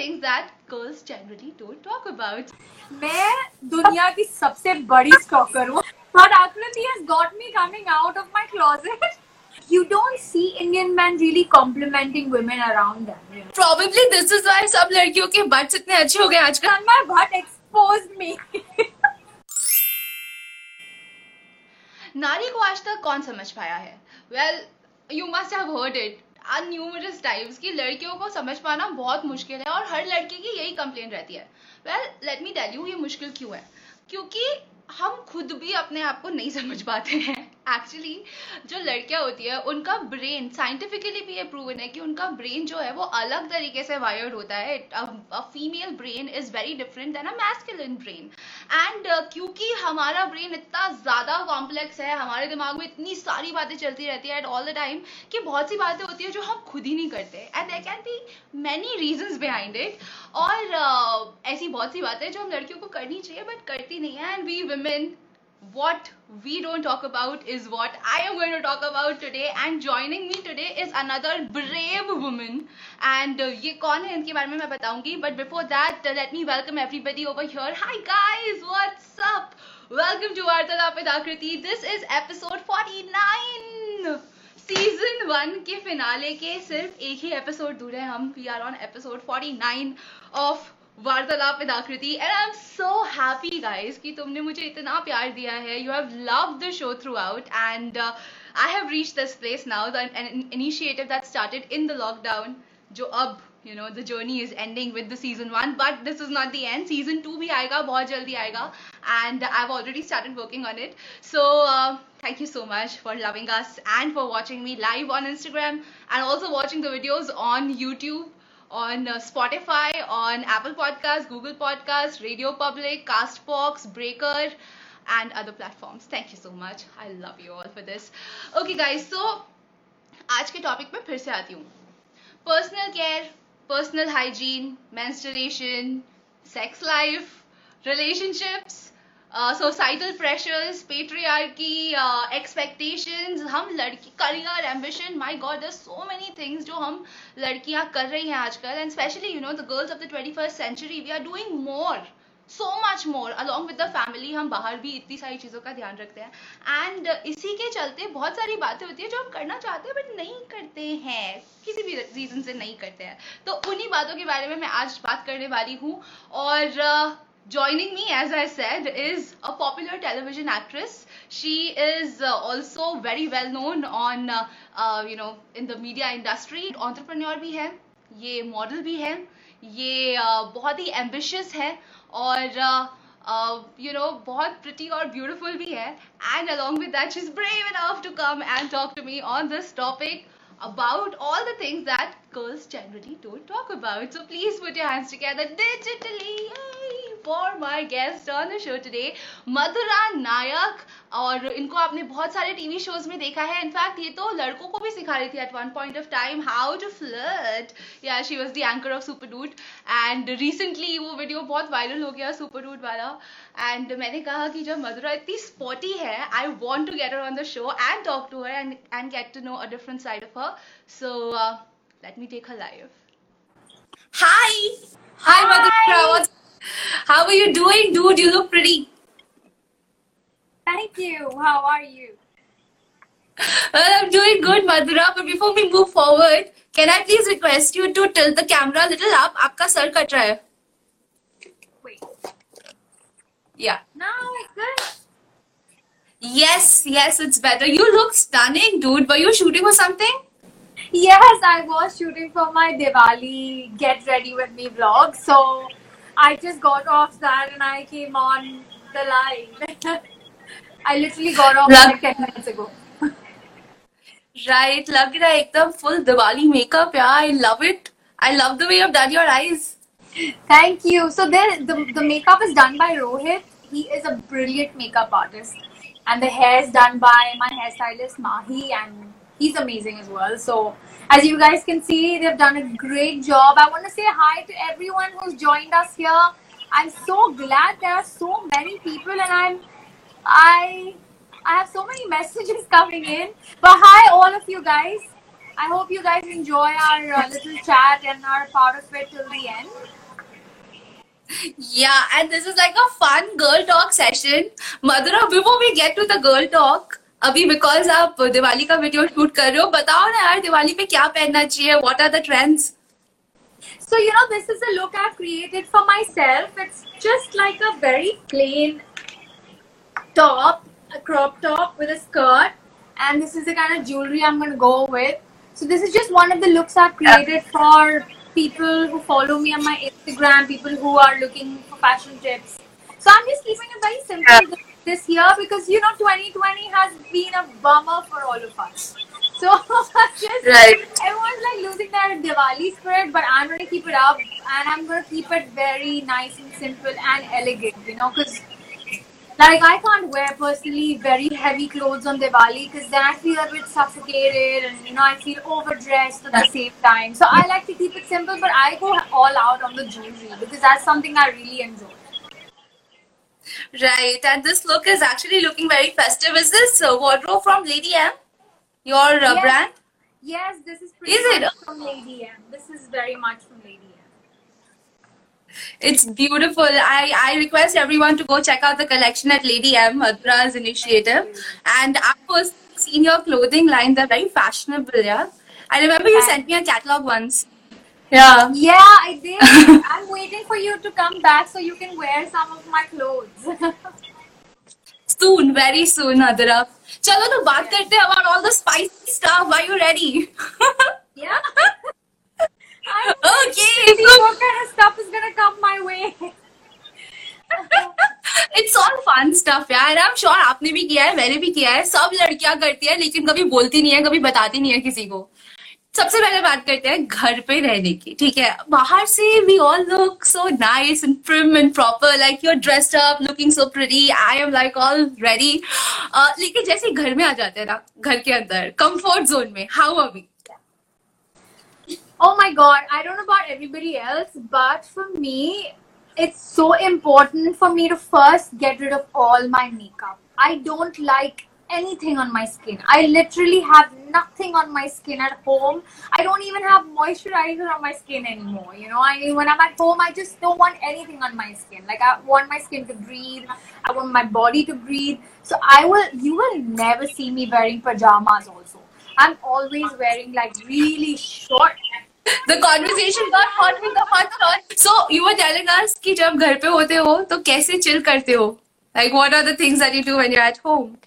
things that girls generally don't talk about. मैं दुनिया की सबसे बड़ी stalker हूँ. But Akriti has got me coming out of my closet. You don't see Indian men really complimenting women around them. You know? Probably this is why सब लड़कियों के buts इतने अच्छे हो गए आजकल And my butt exposed me. नारी को आज तक कौन समझ पाया है well you must have heard it numerous times की लड़कियों को समझ पाना बहुत मुश्किल है और हर लड़के की यही कंप्लेन रहती है। Well let me tell you ये मुश्किल क्यों है? क्योंकि हम खुद भी अपने आप को नहीं समझ पाते हैं। एक्चुअली जो लड़कियाँ होती है उनका ब्रेन साइंटिफिकली भी ये प्रूवन है कि उनका ब्रेन जो है वो अलग तरीके से वायर्ड होता है। Female brain is very different than a masculine brain and क्योंकि हमारा ब्रेन इतना ज़्यादा कॉम्प्लेक्स है हमारे दिमाग में इतनी सारी बातें चलती रहती है एट ऑल द टाइम कि बहुत सी बातें होती है जो हम खुद ही नहीं करते। And there can be many reason behind it और uh, ऐसी बहुत सी बातें जो हम लड़कियों को करनी चाहिए बट करती नहीं है। And we women what we don't talk about is what I am going to talk about today and joining me today is another brave woman and uh, ये कौन है इनके बारे में मैं बताऊँगी but before that uh, let me welcome everybody over here hi guys what's up welcome to वार्तालाप with आकृति this is episode 49 season one के फिनाले के सिर्फ़ एक ही एपिसोड दूर है हम we are on episode 49 of Vartalaap with Aakriti and I am so happy guys कि तुमने मुझे इतना प्यार दिया है। You have love the show throughout and I have reach this place now the initiative that started in the lockdown जो अब you know the journey is ending with the season one but this is not the end season two भी आएगा, बहुत जल्दी आएगा and I have already started working on it so thank you so much for loving us and for watching me live on Instagram and also watching the videos on YouTube on uh, Spotify, on Apple Podcasts, Google Podcasts, Radio Public, Castbox, Breaker, and other platforms. Thank you so much. I love you all for this. Okay, guys, so आज के topic में फिर से आती हूँ personal care personal hygiene menstruation sex life relationships societal pressures patriarchy expectations हम लड़की career ambition my god there so many things जो हम लड़कियाँ कर रही हैं आजकल and specially you know the girls of the twenty first century we are doing more so much more along with the family हम बाहर भी इतनी सारी चीज़ों का ध्यान रखते हैं एंड इसी के चलते बहुत सारी बातें होती है जो हम करना चाहते हैं बट नहीं करते हैं किसी भी रीजन से नहीं करते हैं तो उन्हीं बातों के बारे में मैं आज बात करने वाली हूँ और uh, Joining me, as I said, is a popular television actress. She is uh, also very well known on, uh, uh, you know, in the media industry. Entrepreneur भी है, ये model भी है, ये uh, बहुत ही ambitious है और uh, uh, you know बहुत pretty और beautiful भी है. And along with that, she's brave enough to come and talk to me on this topic about all the things that girls generally don't talk about. So please put your hands together digitally. For my guest on show today Madhura Naik और इनको आपने बहुत सारे TV shows में देखा है. In fact ये तो लड़कों को भी सिखा रही थी at one point of time how to flirt या she was the anchor of super dude and recently वो वीडियो बहुत वायरल हो गया सुपर डूट वाला. एंड मैंने कहा कि जब मधुरा इतनी स्पॉटी है I want to get on the show and talk to her and and get to know a different side of her so let me take her live Hi! Hi, Madhura. What's How are you doing, dude? You look pretty. Thank you. How are you? Well, I'm doing good, Madhura. But before we move forward, can I please request you to tilt the camera a little up? आपका सर कट रहा है. Wait. Yeah. Now it's good. Yes, yes, it's better. You look stunning, dude. Were you shooting for something? Yes, I was shooting for my Diwali Get Ready With Me vlog. So I just got off that and I came on the live. I literally got off Love- like 10 minutes ago. Right, लग रहा है एकदम full Diwali makeup. Yeah, I love it. I love the way you've done your eyes. Thank you. So there, the, the makeup is done by Rohit. He is a brilliant makeup artist. And the hair is done by my hairstylist Mahi and he's amazing as well. So as you guys can see, they've done a great job. I want to say hi to everyone who's joined us here. I'm so glad there are so many people and I'm I I have so many messages coming in. But hi all of you guys. I hope you guys enjoy our uh, little chat and are part of it till the end. Yeah, and this is like a fun girl talk session. Madhura, before we get to the girl talk, अभी because आप दिवाली का video shoot कर रहे हो बताओ ना यार दिवाली पे क्या पहनना चाहिए what are the trends So, you know, this is a look I've created for myself. It's just like a very plain top, a crop top with a skirt. And this is the kind of jewelry I'm going to go with. So, this is just one of the looks I've created for people who follow me on my Instagram, people who are looking for fashion tips. So, I'm just keeping it very simple this year because, you know, 2020 has been a bummer for all of us. So, just Right. everyone's like losing their Diwali spirit, but I'm gonna keep it up and I'm gonna keep it very nice and simple and elegant, you know, because like I can't wear personally very heavy clothes on Diwali because then I feel a bit suffocated and you know I feel overdressed at the same time. So I like to keep it simple, but I go all out on the jewelry because that's something I really enjoy. Right, and this look is actually looking very festive. Is this uh, wardrobe from Lady M? Your uh, Yes. brand? Yes, this is pretty Is it? from Lady M. This is very much from Lady M. It's beautiful. I, I request everyone to go check out the collection at Lady M, Madhura's initiative. And I've personally seen your clothing line. They're very fashionable, yeah? I remember you sent me a catalog once. Yeah. Yeah, I did. I'm waiting for you to come back so you can wear some of my clothes. Soon, very soon, Madhura. चलो तो बात करते हैं about all the spicy stuff. Are you ready? yeah. I'm okay. so- what kind of stuff is gonna come my way. It's all fun stuff यार I am sure आपने भी किया है मैंने भी किया है सब लड़कियाँ करती है लेकिन कभी बोलती नहीं है कभी बताती नहीं है किसी को सबसे पहले बात करते हैं घर पे रहने की ठीक है? बाहर से we all look so nice and prim and proper like you are dressed up looking so pretty I am like all ready लेकिन जैसे घर में आ जाते हैं ना घर के अंदर कंफर्ट जोन में how are we Oh my god, I don't know about everybody else, but for me, it's so important for me to first get rid of all my makeup. I don't like anything on my skin. I literally have nothing on my skin at home. I don't even have moisturizer on my skin anymore. You know, I mean, when I'm at home, I just don't want anything on my skin. Like, I want my skin to breathe, I want my body to breathe. So, I will, you will never see me wearing pajamas also. I'm always wearing like really short The conversation got hot with the hot shot. So you were telling us कि जब घर पे होते हो तो कैसे chill करते हो? Like what are the things that you do when you're at home?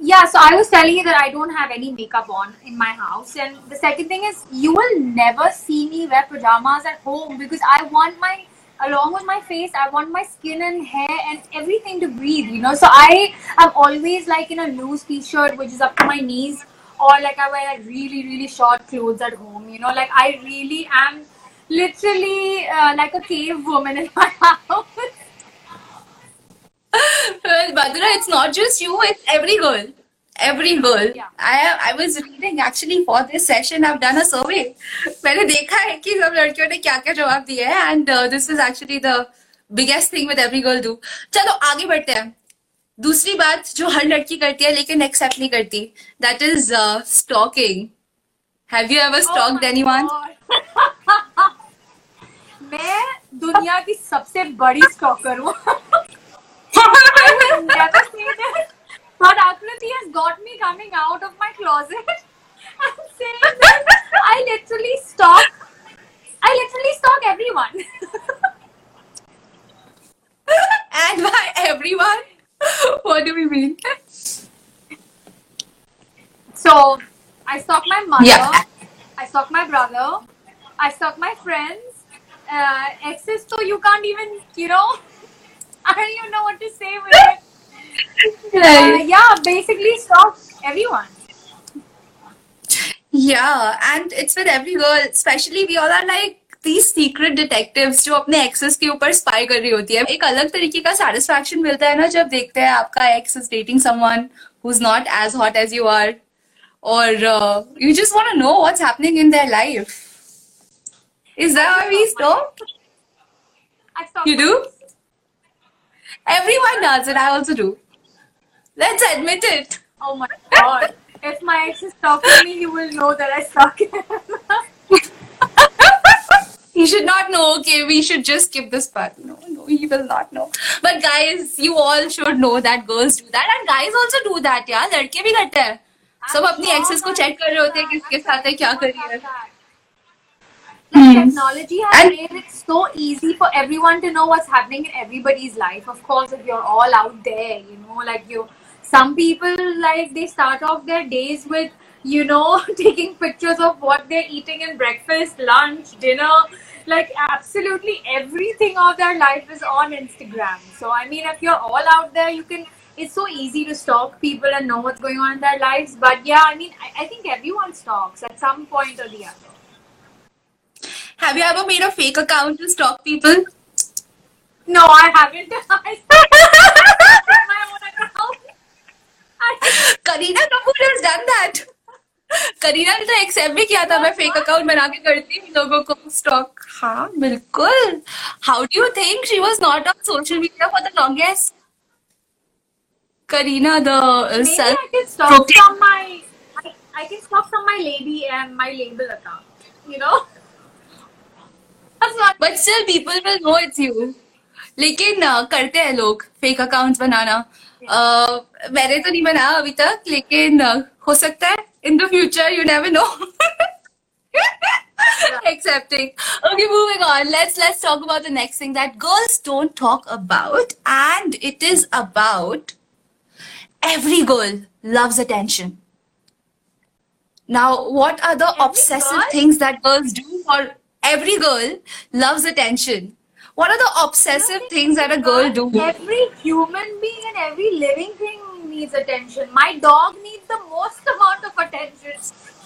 Yeah, so I was telling you that I don't have any makeup on in my house. And the second thing is, you will never see me wear pajamas at home because I want my, along with my face, I want my skin and hair and everything to breathe, you know. So I am always like in a loose t shirt which is up to my knees, or like I wear like really, really short clothes at home, you know. Like I really am literally uh, like a cave woman in my house. Well, Badura, it's not just you, it's every girl. Every girl. Yeah. I I was reading actually for this session, I've done a survey. मैंने देखा है कि सब लड़कियों ने क्या क्या जवाब दिए हैं and uh, this is actually the biggest thing with every girl do. चलो आगे बढ़ते हैं. दूसरी बात जो हर लड़की करती है लेकिन एक्सेप्ट नहीं करती that is uh, stalking. Have you ever stalked Oh my anyone? God. मैं दुनिया की सबसे बड़ी स्टॉकर हूँ Never say this, but Akriti has got me coming out of my closet and saying that I literally stalk. I literally stalk everyone. And by everyone, what do we mean? So I stalk my mother. Yeah. I stalk my brother. I stalk my friends. Uh, exes, so you can't even, you know, I don't even know what to say with it. Uh, yeah, basically stalk everyone. Yeah, and it's with every girl, especially we all are like these secret detectives जो अपने exes के ऊपर spy कर रही होती है एक अलग तरीके का satisfaction मिलता है ना जब देखते हैं आपका ex is dating someone who's not as hot as you are or uh, you just want to know what's happening in their life. Is that how we stalk? I stalk You do? Everyone does it. I also do. Let's admit it. Oh my god. if my ex is stalking me, he will know that I stalk him. He should not know. Okay, we should just skip this part. No, no, he will not know. But guys, you all should know that girls do that and guys also do that. यार लड़के भी करते हैं सब अपनी access को check कर रहे होते हैं किसके साथ है क्या कर रही है Like Hmm. technology has And- made it so easy for everyone to know what's happening in everybody's life. Of course, if you're all out there, you know, like you, some people like they start off their days with, you know, taking pictures of what they're eating in breakfast, lunch, dinner. Like absolutely everything of their life is on Instagram. So I mean, if you're all out there, you can. It's so easy to stalk people and know what's going on in their lives. But yeah, I mean, I, I think everyone stalks at some point or the other. Have you ever made a fake account to stalk people? No, I haven't. Kareena Kapoor has done that. Kareena ने तो accept भी किया था मैं fake account बना के करती हूँ लोगों को स्टॉक हाँ बिल्कुल how do you think she was not on social media for the longest Kareena the self. I, I can stop from my lady and my label account. You know. That's not. But still people will know it's you लेकिन करते हैं लोग fake accounts बनाना मैंने तो नहीं बना अभी तक लेकिन हो सकता है in the future you never know accepting okay moving on let's let's talk about the next thing that girls don't talk about and it is about every girl loves attention Now, what are the every obsessive girl? things that girls do for every girl loves attention? What are the obsessive things that a girl do Every human being and every living thing needs attention. My dog needs the most amount of attention.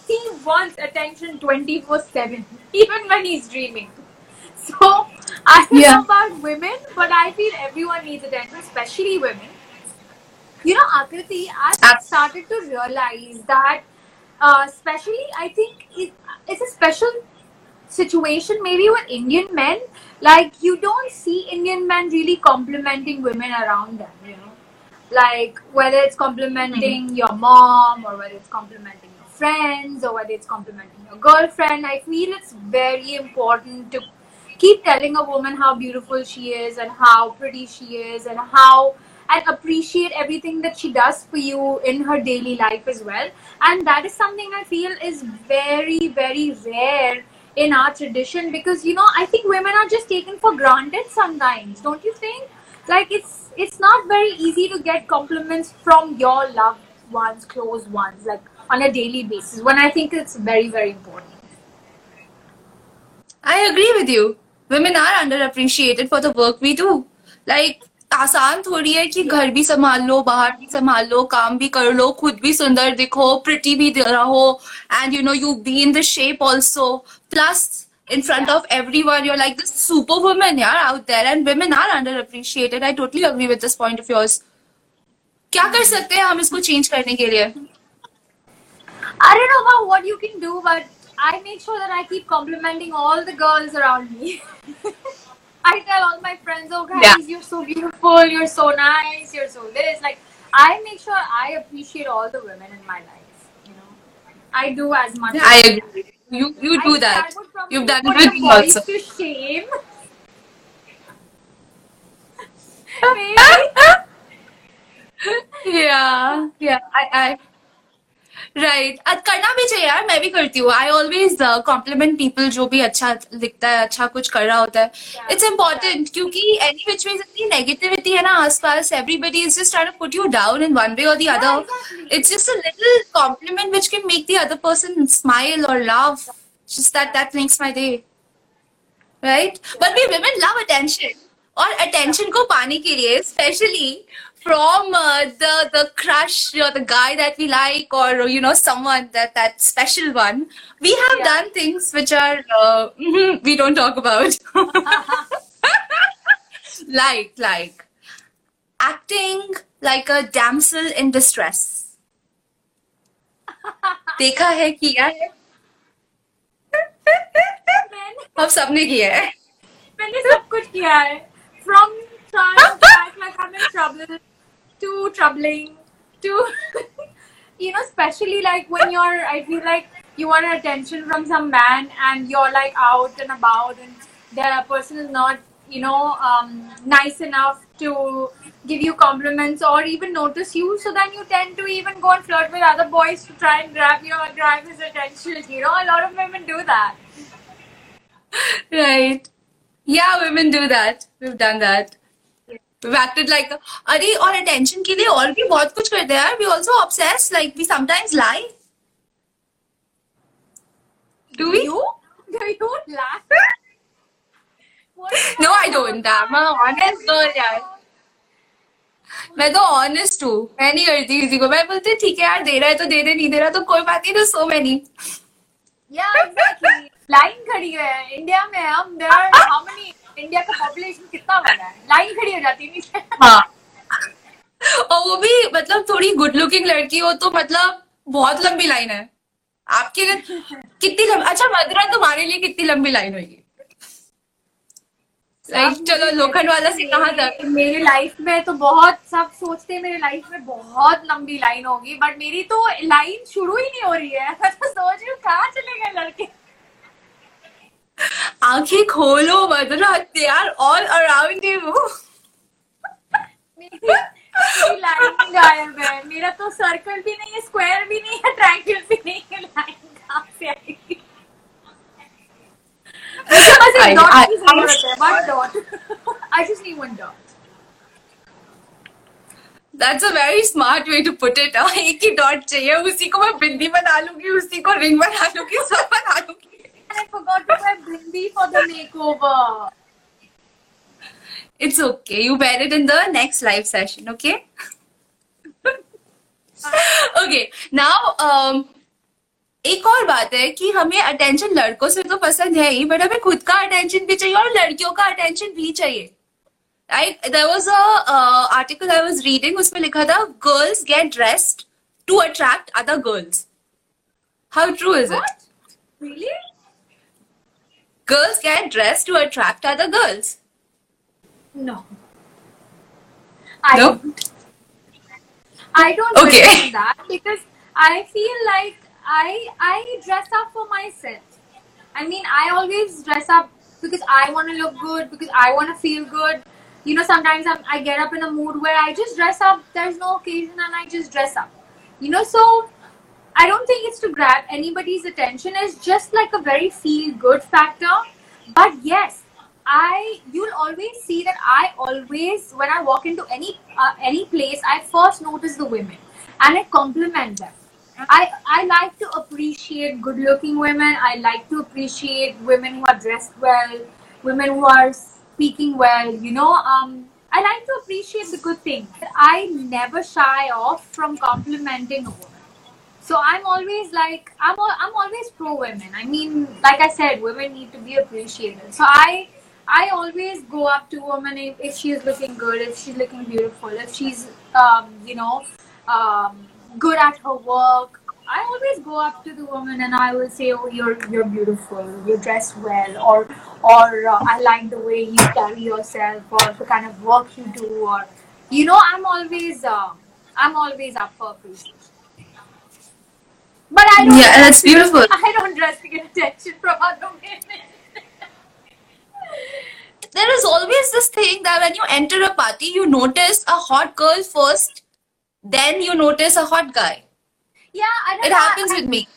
He wants attention 24 7, even when he's dreaming. So, I don't Yeah. know about women, but I feel everyone needs attention, especially women. You know, Akriti, I started to realize that, uh, especially, I think it, it's a special situation maybe with Indian men. Like, you don't see Indian men really complimenting women around them, you know? Like, whether it's complimenting mm-hmm. your mom or whether it's complimenting your friends or whether it's complimenting your girlfriend, I feel it's very important to keep telling a woman how beautiful she is and how pretty she is and how and appreciate everything that she does for you in her daily life as well and that is something i feel is very very rare in our tradition because you know i think women are just taken for granted sometimes don't you think like it's it's not very easy to get compliments from your loved ones close ones like on a daily basis when i think it's very very important I agree with you. Women are underappreciated for the work we do. Like आसान थोड़ी है कि घर भी संभाल लो बाहर भी संभाल लो काम भी कर लो खुद भी सुंदर दिखो प्रिटी भी रहो and you know you be in the shape also plus in front of everyone you're like this superwoman yeah out there and women are underappreciated I totally agree with this point of yours क्या कर सकते हैं हम इसको change करने के लिए I don't know about what you can do, but I make sure that I keep complimenting all the girls around me. I tell all my friends, oh guys, Yeah. you're so beautiful, you're so nice, you're so this. Like, I make sure I appreciate all the women in my life. You know, I do as much. I as agree you you do I- that. you've done it also To shame. Yeah yeah i i right right. करना भी चाहिए यार मैं भी करती हूँ। I always complement people जो भी अच्छा लिखता है अच्छा कुछ कर रहा होता है। इट्स इम्पोर्टेंट क्योंकि एनी विच वे इतनी नेगेटिविटी है ना आसपास everybody is just to put you down in one way और the other it's just a little compliment which can make the other person smile और laugh. Just that that makes my day. Right? But we women love attention. और attention को पाने के लिए especially from uh, the the crush or the guy that we like or you know someone that that special one we have Yeah. done things which are uh, mhm, we don't talk about like like acting like a damsel in distress देखा है किया है Men- हम सबने किया है मैंने सब कुछ किया है from trying to act like I'm in trouble to troubling too, you know, especially like when you're, I feel like you want attention from some man and you're like out and about and the person is not, you know, um, nice enough to give you compliments or even notice you. So then you tend to even go and flirt with other boys to try and grab your grab his attention. You know, a lot of women do that. Right. Yeah, women do that. We've done that. acted like अरे और attention के लिए और भी बहुत कुछ करते हैं we also obsessed like we sometimes lie. Do we? You? I don't lie no I don't. I'm an honest girl यार. मैं तो ऑनेस्ट हूँ. मैं नहीं करती किसी को. मैं बोलती ठीक है यार दे रहा है तो दे दे नहीं दे रहा तो कोई बात नहीं तो सो मैनी या लाइन खड़ी है. इंडिया में हम देयर हाउ मेनी इंडिया का पॉपुलेशन कितना बड़ा है? लाइन खड़ी हो जाती है हाँ। और वो भी मतलब थोड़ी गुड लुकिंग लड़की हो तो मतलब बहुत लंबी लाइन है। आपके लिए कितनी लंबी अच्छा मदरा तुम्हारे लिए कितनी लंबी लाइन होगी? लाइक चलो लोखंड वाला से कहाँ तक मेरी लाइफ में तो बहुत सब सोचते हैं मेरी लाइफ में बहुत लंबी लाइन होगी बट मेरी तो लाइन शुरू ही नहीं हो रही है। तो सोच रही हूँ कहाँ चले गए लड़के? आँखें खोलो Madhura they are all around you मेरी गायब है। तो सर्कल भी नहीं है स्क्वायर भी नहीं है ट्रायंगल भी नहीं है लाइन कहाँ से आएगी मुझे बस I- एक डॉट की ज़रूरत है one dot I just need one dot that's a very smart way to put it एक ही डॉट चाहिए उसी को मैं बिंदी बना लूँगी उसी को रिंग बना लूँगी सब बना लूँगी। I forgot to wear bindi for the makeover. It's okay. You wear it in the next live session, okay? okay. Now, um, एक और बात है कि हमें अटेंशन लड़कों से तो पसंद है ही बट हमें खुद का अटेंशन भी चाहिए और लड़कियों का अटेंशन भी चाहिए right there was a article I was reading उसमें लिखा था girls get dressed to attract other girls how true is it girls get dressed to attract other girls? No. I no? don't. I don't okay. that because I feel like I I dress up for myself. I mean, I always dress up because I want to look good, because I want to feel good. You know, sometimes I'm, I get up in a mood where I just dress up. There's no occasion, and I just dress up. You know, so I don't think it's to grab anybody's attention. It's just like a very feel good factor. But yes, I you'll always see that I always when I walk into any uh, any place, I first notice the women and I compliment them. I I like to appreciate good looking women. I like to appreciate women who are dressed well, women who are speaking well. You know, um, I like to appreciate the good things. I never shy off from complimenting a woman. So I'm always like I'm I'm always pro women. I mean, like I said, women need to be appreciated. So I I always go up to women if, if she's looking good, if she's looking beautiful, if she's um, you know um, good at her work. I always go up to the woman and I will say, "Oh, you're you're beautiful. You dress well," or or uh, "I like the way you carry yourself," or the kind of work you do, or you know, I'm always uh, I'm always up for appreciation. I don't. Yeah, dress that's beautiful. I don't dress to get attention from other women. there is always this thing that when you enter a party, you notice a hot girl first, then you notice a hot guy. Yeah, I don't It know, happens I- with me.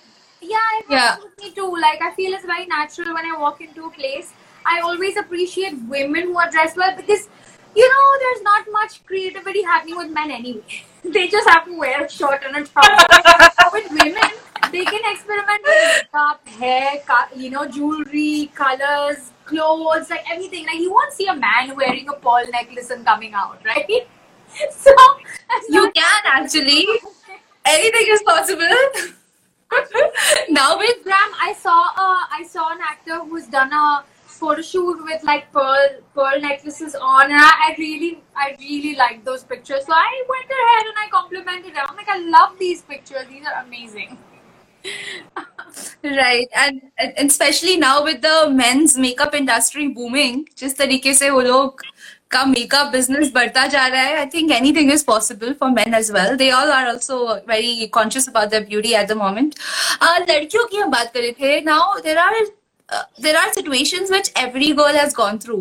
Yeah, it Yeah. happens with me too. Like I feel it's very natural when I walk into a place. I always appreciate women who are dressed well because you know there's not much creativity happening with men anyway. they just have to wear a shirt and a top. with women, they can experiment with makeup, hair, you know, jewelry, colors, clothes, like everything. Like you won't see a man wearing a pearl necklace and coming out, right? So You can actually. Anything is possible. now with Instagram, I saw uh, I saw an actor who's done a photo shoot with like pearl pearl necklaces on, and I, I really I really liked those pictures. So I went ahead and I complimented them. I'm like, I love these pictures. These are amazing. Right and and specially now with the men's makeup industry booming जिस तरीके से वो लोग का makeup business बढ़ता जा रहा है I think anything is possible for men as well they all are also very conscious about the beauty at the moment लड़कियों की हम बात करें थे now there are there are situation which every girl has gone through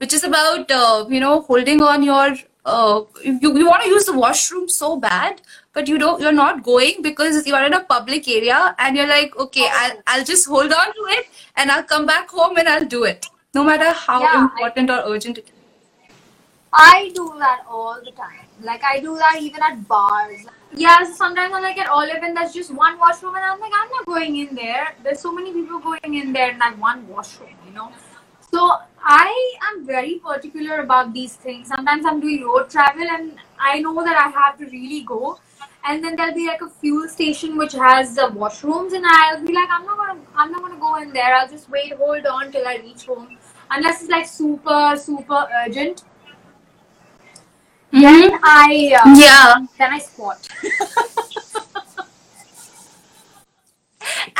which is about you know holding on your your uh, you, you want to use the washroom so bad but you don't you're not going because you are in a public area and you're like okay oh. I'll, I'll just hold on to it and i'll come back home and i'll do it no matter how Yeah, important or urgent it is I do that all the time. Like I do that even at bars. Yeah, sometimes I'm like at Olive and there's just one washroom and I'm like, I'm not going in there. There's so many people going in there in that one washroom, you know. So I am very particular about these things. Sometimes I'm doing road travel and I know that I have to really go and then there'll be like a fuel station which has the washrooms and i'll be like i'm not gonna i'm not gonna go in there. I'll just wait hold on till i reach home. Unless it's like super super urgent. Mm-hmm. then i uh, yeah. then i squat.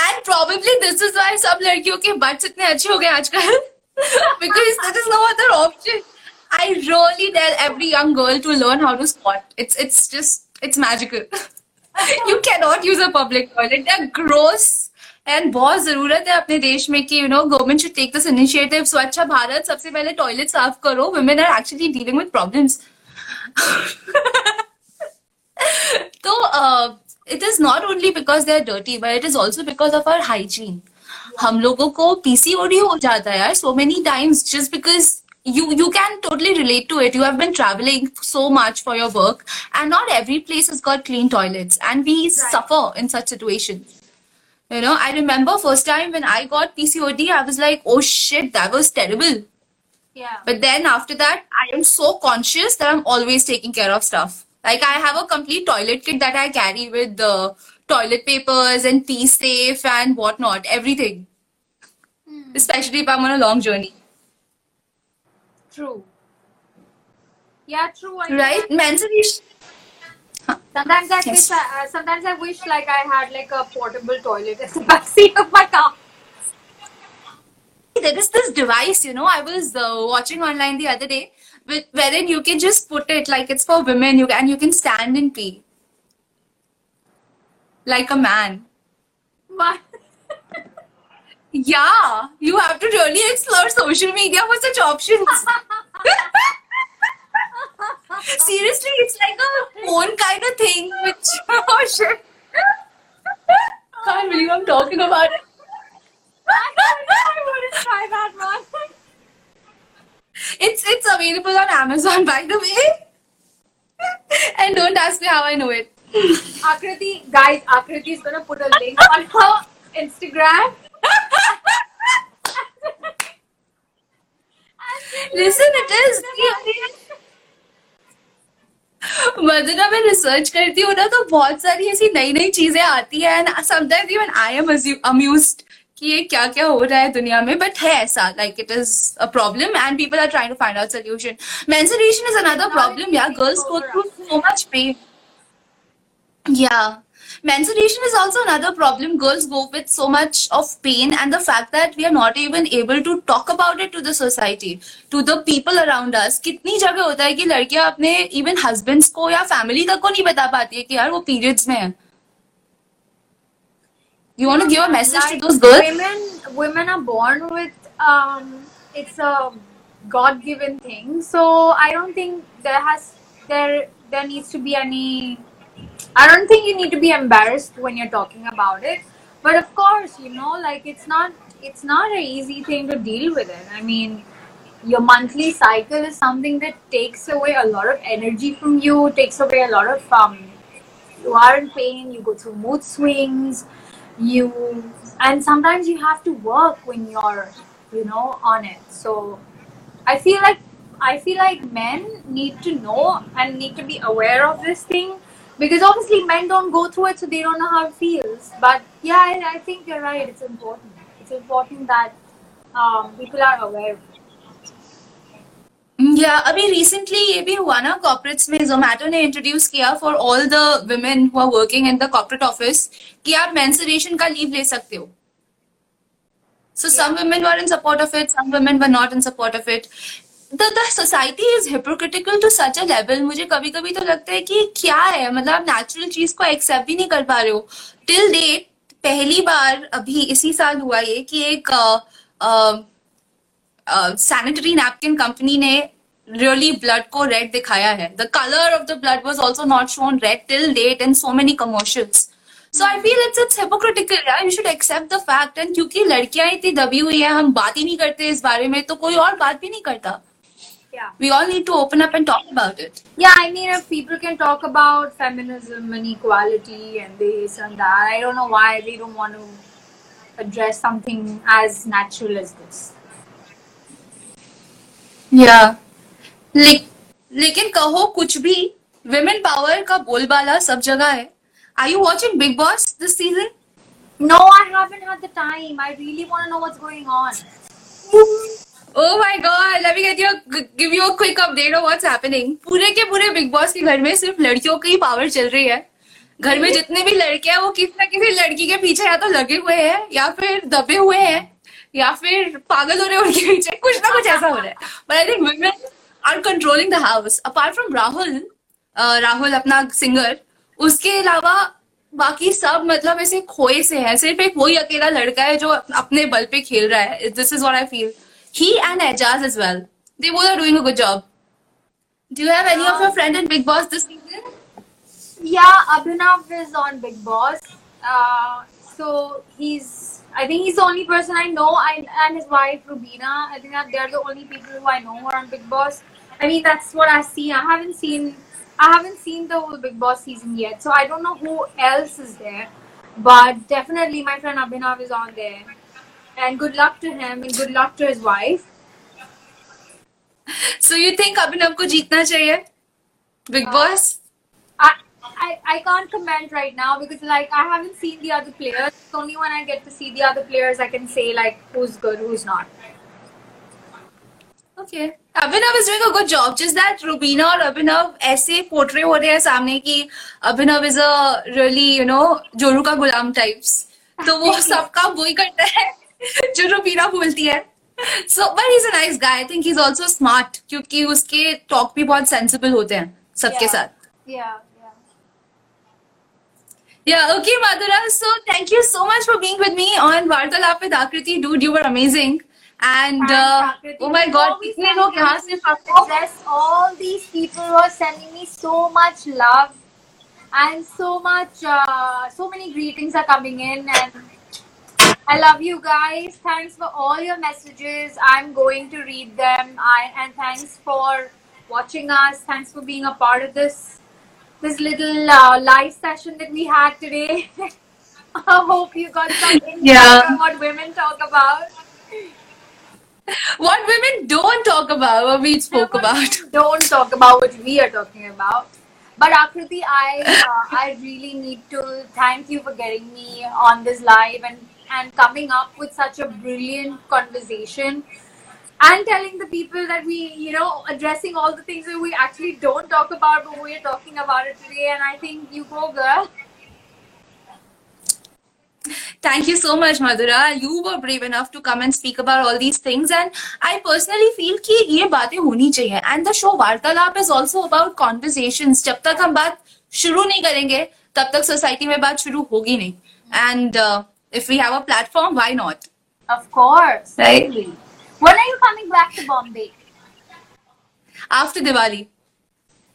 And probably this is why some ladkiyon ke butts itne acche ho gaye aajkal. Because there is no other option. I really tell every young girl to learn how to squat. It's it's just it's magical. You cannot use a public toilet. They're gross and बहुत ज़रूरत है अपने देश में कि you know government should take this initiative Swachh Bharat सबसे पहले toilet साफ़ करो women are actually dealing with problems तो it is not only because they are dirty but it is also because of our hygiene हम लोगों को PCOD हो जाता है यार so many times just because you you can totally relate to it you have been traveling so much for your work and not every place has got clean toilets and we suffer in such situations you know i remember first time when i got pcod i was like oh shit that was terrible Yeah. but then after that, I am so conscious that I'm always taking care of stuff. Like I have a complete toilet kit that I carry with the toilet papers and pee safe and whatnot, everything. Hmm. Especially if I'm on a long journey. True. Yeah, true. I Right? Menstruation. Sometimes I Yes. wish I, uh, sometimes I wish like I had like a portable toilet in the backseat of my car. There is this device, you know, I was uh, watching online the other day, with, wherein you can just put it like it's for women, you and you can stand and pee like a man. But Yeah, you have to really explore social media for such options. Seriously, it's like a phone kind of thing, which oh shit. Can't believe I'm talking about it. I want to try that one. It's it's available on Amazon, by the way. And don't ask me how I know it. Akriti, guys, Akriti is gonna put a link on her Instagram. Listen, it is. मदना मैं research करती हूँ ना तो बहुत सारी ऐसी नई नई चीज़ें आती है and sometimes even I am amused कि ये क्या क्या हो रहा है दुनिया में बट है ऐसा like it is a problem and people are trying to find out solution menstruation is another problem यार girls go through so much pain Yeah. Menstruation is also another problem. Girls go with so much of pain, and the fact that we are not even able to talk about it to the society, to the people around us. कितनी जगह होता है कि लड़कियां अपने even husbands को या family तक को नहीं बता पाती है कि यार वो periods में है. You want to give a message to Like, those girls? Women, women are born with um, it's a God-given thing. So I don't think there has there there needs to be any. I don't think you need to be embarrassed when you're talking about it. But of course, you know, like it's not it's not an easy thing to deal with it. I mean, your monthly cycle is something that takes away a lot of energy from you, takes away a lot of um you are in pain, you go through mood swings, you and sometimes you have to work when you're, you know, on it. So I feel like I feel like men need to know and need to be aware of this thing because obviously men don't go through it so they don't know how it feels. But yeah, I, I think you're right. It's important. It's important that um, people are aware. या अभी recently ये भी हुआ ना corporates में जोमेटो ने introduce किया for all the women who are working in the corporate office कि आप मेंस्ट्रुएशन का लीव ले सकते हो So some women were in support of it, some women were not in support of it. The society is hypocritical to such a level. मुझे कभी कभी तो लगता है कि क्या है? मतलब आप नेचुरल चीज़ को एक्सेप्ट भी नहीं कर पा रहे हो। टिल डेट पहली बार अभी इसी साल हुआ ये कि एक सैनिटरी नैपकिन कंपनी ने रियली ब्लड को रेड दिखाया है। The colour of the blood was also not shown red till date in so many commercials so I feel it's it's hypocritical you should accept the fact and क्योंकि लड़कियाँ इतनी दबी हुई है, हम बात ही नहीं करते इस बारे में तो कोई और बात भी नहीं करता। yeah. We all need to open up and talk about it. Yeah i mean if people can talk about feminism and equality and this and that i don't know why they don't want to address something as natural as this. Yeah. Like, लेकिन कहो कुछ भी women power का बोलबाला सब जगह है are you watching Bigg Boss this season? No i haven't had the time. I really want to know what's going on. Hmm. Oh my god, let me get you give you a quick update of what's happening. पूरे के पूरे big boss के घर में सिर्फ़ लड़कियों की power चल रही है। घर में जितने भी लड़के हैं वो किसी ना किसी लड़की के पीछे या तो लगे हुए हैं या फिर दबे हुए हैं या फिर पागल हो रहे हैं उनके पीछे। कुछ ना कुछ ऐसा हो रहा है। But I think women are controlling the house apart from Rahul Rahul अपना सिंगर उसके अलावा बाकी सब मतलब ऐसे खोए से है। सिर्फ़ एक वही अकेला लड़का है जो अपने बल पे खेल रहा है। This is what I feel He and Eijaz as well. They both are doing a good job. Do you have any of your friend in Bigg Boss this season? Yeah, Abhinav is on Bigg Boss. Uh, so he's, I think he's the only person I know, I, and his wife Rubina. I think that they're the only people who I know who are on Bigg Boss. I mean, that's what I see. I haven't seen, I haven't seen the whole Bigg Boss season yet, so I don't know who else is there. But definitely, my friend Abhinav is on there. and good luck to him, and good luck to his wife. So you think अभिनव को जीतना चाहिए big boss I, I I can't comment right now because like I haven't seen the other players. It's only when I get to see the other players I can say like who's good, who's not. Okay. Abhinav is doing a good job. Just that Rubina और अभिनव ऐसे portray हो रहे हैं सामने कि अभिनव is a really you know जोरू का गुलाम types तो वो सब काम वही करता है जो रूबीना बोलती है so but is a nice guy I think is also smart क्योंकि उसके टॉक भी बहुत सेंसिबल होते हैं सबके Yeah. साथ Yeah, yeah. Okay, Madhura. So thank you so much for being with me on Vartalap with Akriti. Dude, you were amazing. And uh, oh my god, कितने लोग यहाँ से Yes, all these people were sending me so much love and so much, uh, so many greetings are coming in and I love you guys. Thanks for all your messages. I'm going to read them. I and thanks for watching us. Thanks for being a part of this this little uh, live session that we had today. I hope you got some insight Yeah. on what women talk about. what women don't talk about, what we spoke about. Don't talk about what we are talking about. But Akriti, I uh, I really need to thank you for getting me on this live and and coming up with such a brilliant conversation and telling the people that we you know addressing all the things that we actually don't talk about but we're talking about it today and I think you go girl. Thank you so much, Madhura. You were brave enough to come and speak about all these things, and I personally feel कि ये बातें होनी चाहिए. And the show वार्तालाप is also about conversations. जब तक हम बात शुरू नहीं करेंगे, तब तक society में बात शुरू होगी नहीं. And uh, if we have a platform, why not? Of course. Right. certainly. When are you coming back to Bombay? After Diwali.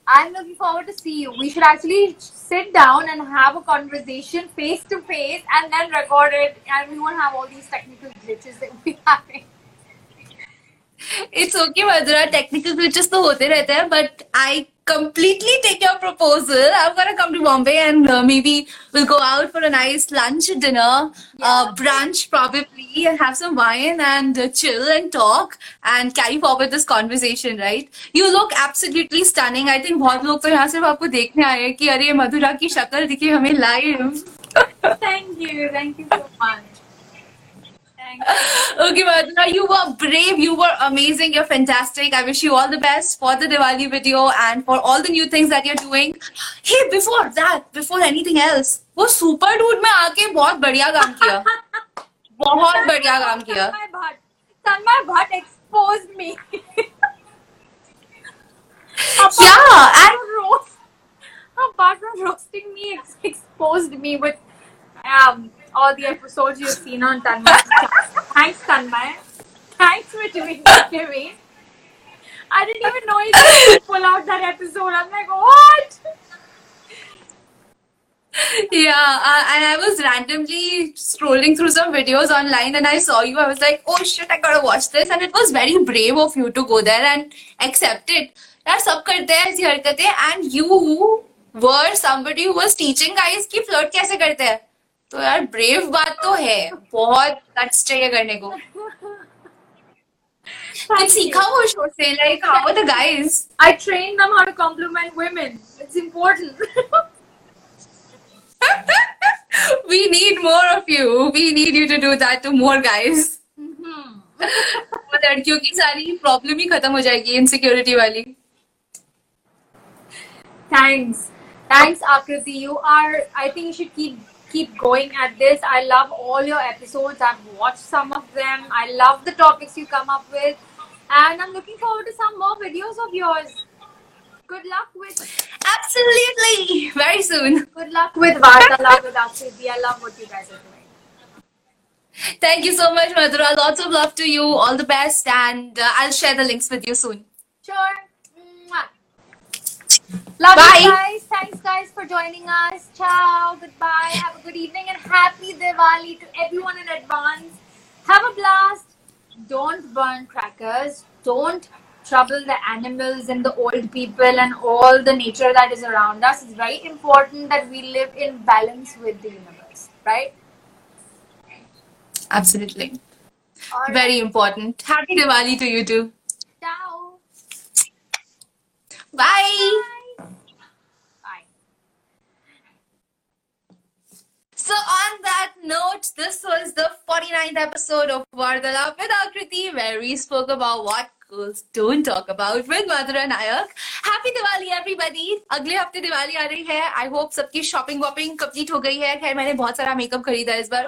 I'm looking forward to see you. We should actually sit down and have a conversation face to face and then record it and we won't have all these technical glitches that we having. It's okay, Madhura. Technical glitches तो होते रहते हैं, but I completely take your proposal. I'm gonna come to Bombay and uh, maybe we'll go out for a nice lunch, dinner, uh, brunch probably, and have some wine and uh, chill and talk and carry forward this conversation, right? You look absolutely stunning. I think बहुत लोग तो यहाँ सिर्फ आपको देखने आए हैं कि अरे मधुरा की शक्ल दिखे हमें live. Thank you. Thank you so much. Thank you. Okay, Madhura, you were brave, you were amazing, you're fantastic. I wish you all the best for the Diwali video and for all the new things that you're doing. Hey, before that, before anything else, वो super dude में आके बहुत बढ़िया काम किया बहुत बढ़िया काम किया Tanmay Bhatt. Tanmay Bhatt exposed me. apart Yeah, and from roast, apart from roasting me, ex- exposed me with um, all the episodes you've seen on Tanmay. Thanks, Tanmay. Thanks for doing that to me. I didn't even know you could pull out that episode. I'm like, what? Yeah, uh, and I was randomly scrolling through some videos online and I saw you. I was like, oh shit, I gotta watch this. And it was very brave of you to go there and accept it. यार सब करते हैं ऐसी हरकतें and you were somebody who was teaching guys कि flirt कैसे करते हैं तो यार brave बात तो है बहुत guts चाहिए करने को Thank सीखा you. वो शो से like how are the guys I train them how to compliment women. It's important. we need more of you we need you to do that to more guys Mhm. और लड़कियों की सारी problem ही खत्म हो जाएगी insecurity वाली Thanks. Thanks, Akriti. You are I think you should keep keep going at this. I love all your episodes. I've watched some of them. I love the topics you come up with. And I'm looking forward to some more videos of yours. Good luck with Absolutely, very soon. good luck with Vartalaap with Akriti. I love what you guys are doing. Thank you so much, Madhura. Lots of love to you. All the best, and uh, I'll share the links with you soon. Sure. Love Bye. you guys. Thanks, guys, for joining us. Ciao. Goodbye. Have a good evening and happy Diwali to everyone in advance. Have a blast. Don't burn crackers. Don't trouble the animals and the old people and all the nature that is around us. It's very important that we live in balance with the universe, right? Absolutely, right. very important. Happy Diwali to you too. Ciao. Bye. Bye. So on that note, this was the 49th episode of Vardala with Akriti, where we spoke about what girls don't talk about with Madhura Nayak. Happy Diwali everybody! अगले हफ़्ते दिवाली आ रही है I hope सबकी shopping वॉपिंग complete हो गई है खैर मैंने बहुत सारा मेकअप खरीदा इस बार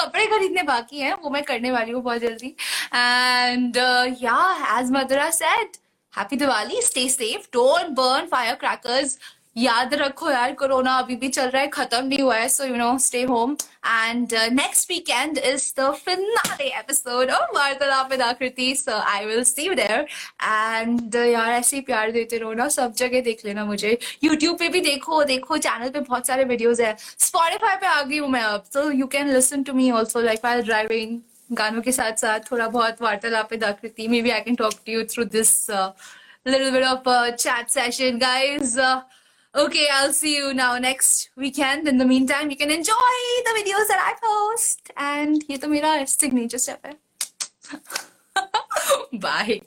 कपड़े खरीदने बाकी हैं वो मैं करने वाली हूँ बहुत जल्दी एंड या as Madhura said happy Diwali stay safe don't burn fire crackers याद रखो यार कोरोना अभी भी चल रहा है खत्म नहीं हुआ है so you know stay home and next weekend is the finale episode of Vartalaap with Aakriti so I will see you there and यार ऐसे ही प्यार देते रहो ना सब जगह देख लेना मुझे यूट्यूब पे भी देखो देखो चैनल पे बहुत सारे वीडियोस है स्पॉटिफाई पे आ गई हूँ मैं अब so you can listen to me also like while driving गानों के साथ साथ थोड़ा बहुत Vartalaap with Aakriti maybe I can talk to you through this of a chat session, guys. Uh, okay, I'll see you now next weekend. In the meantime, you can enjoy the videos that I post. And ये तो मेरा signature step है. Bye.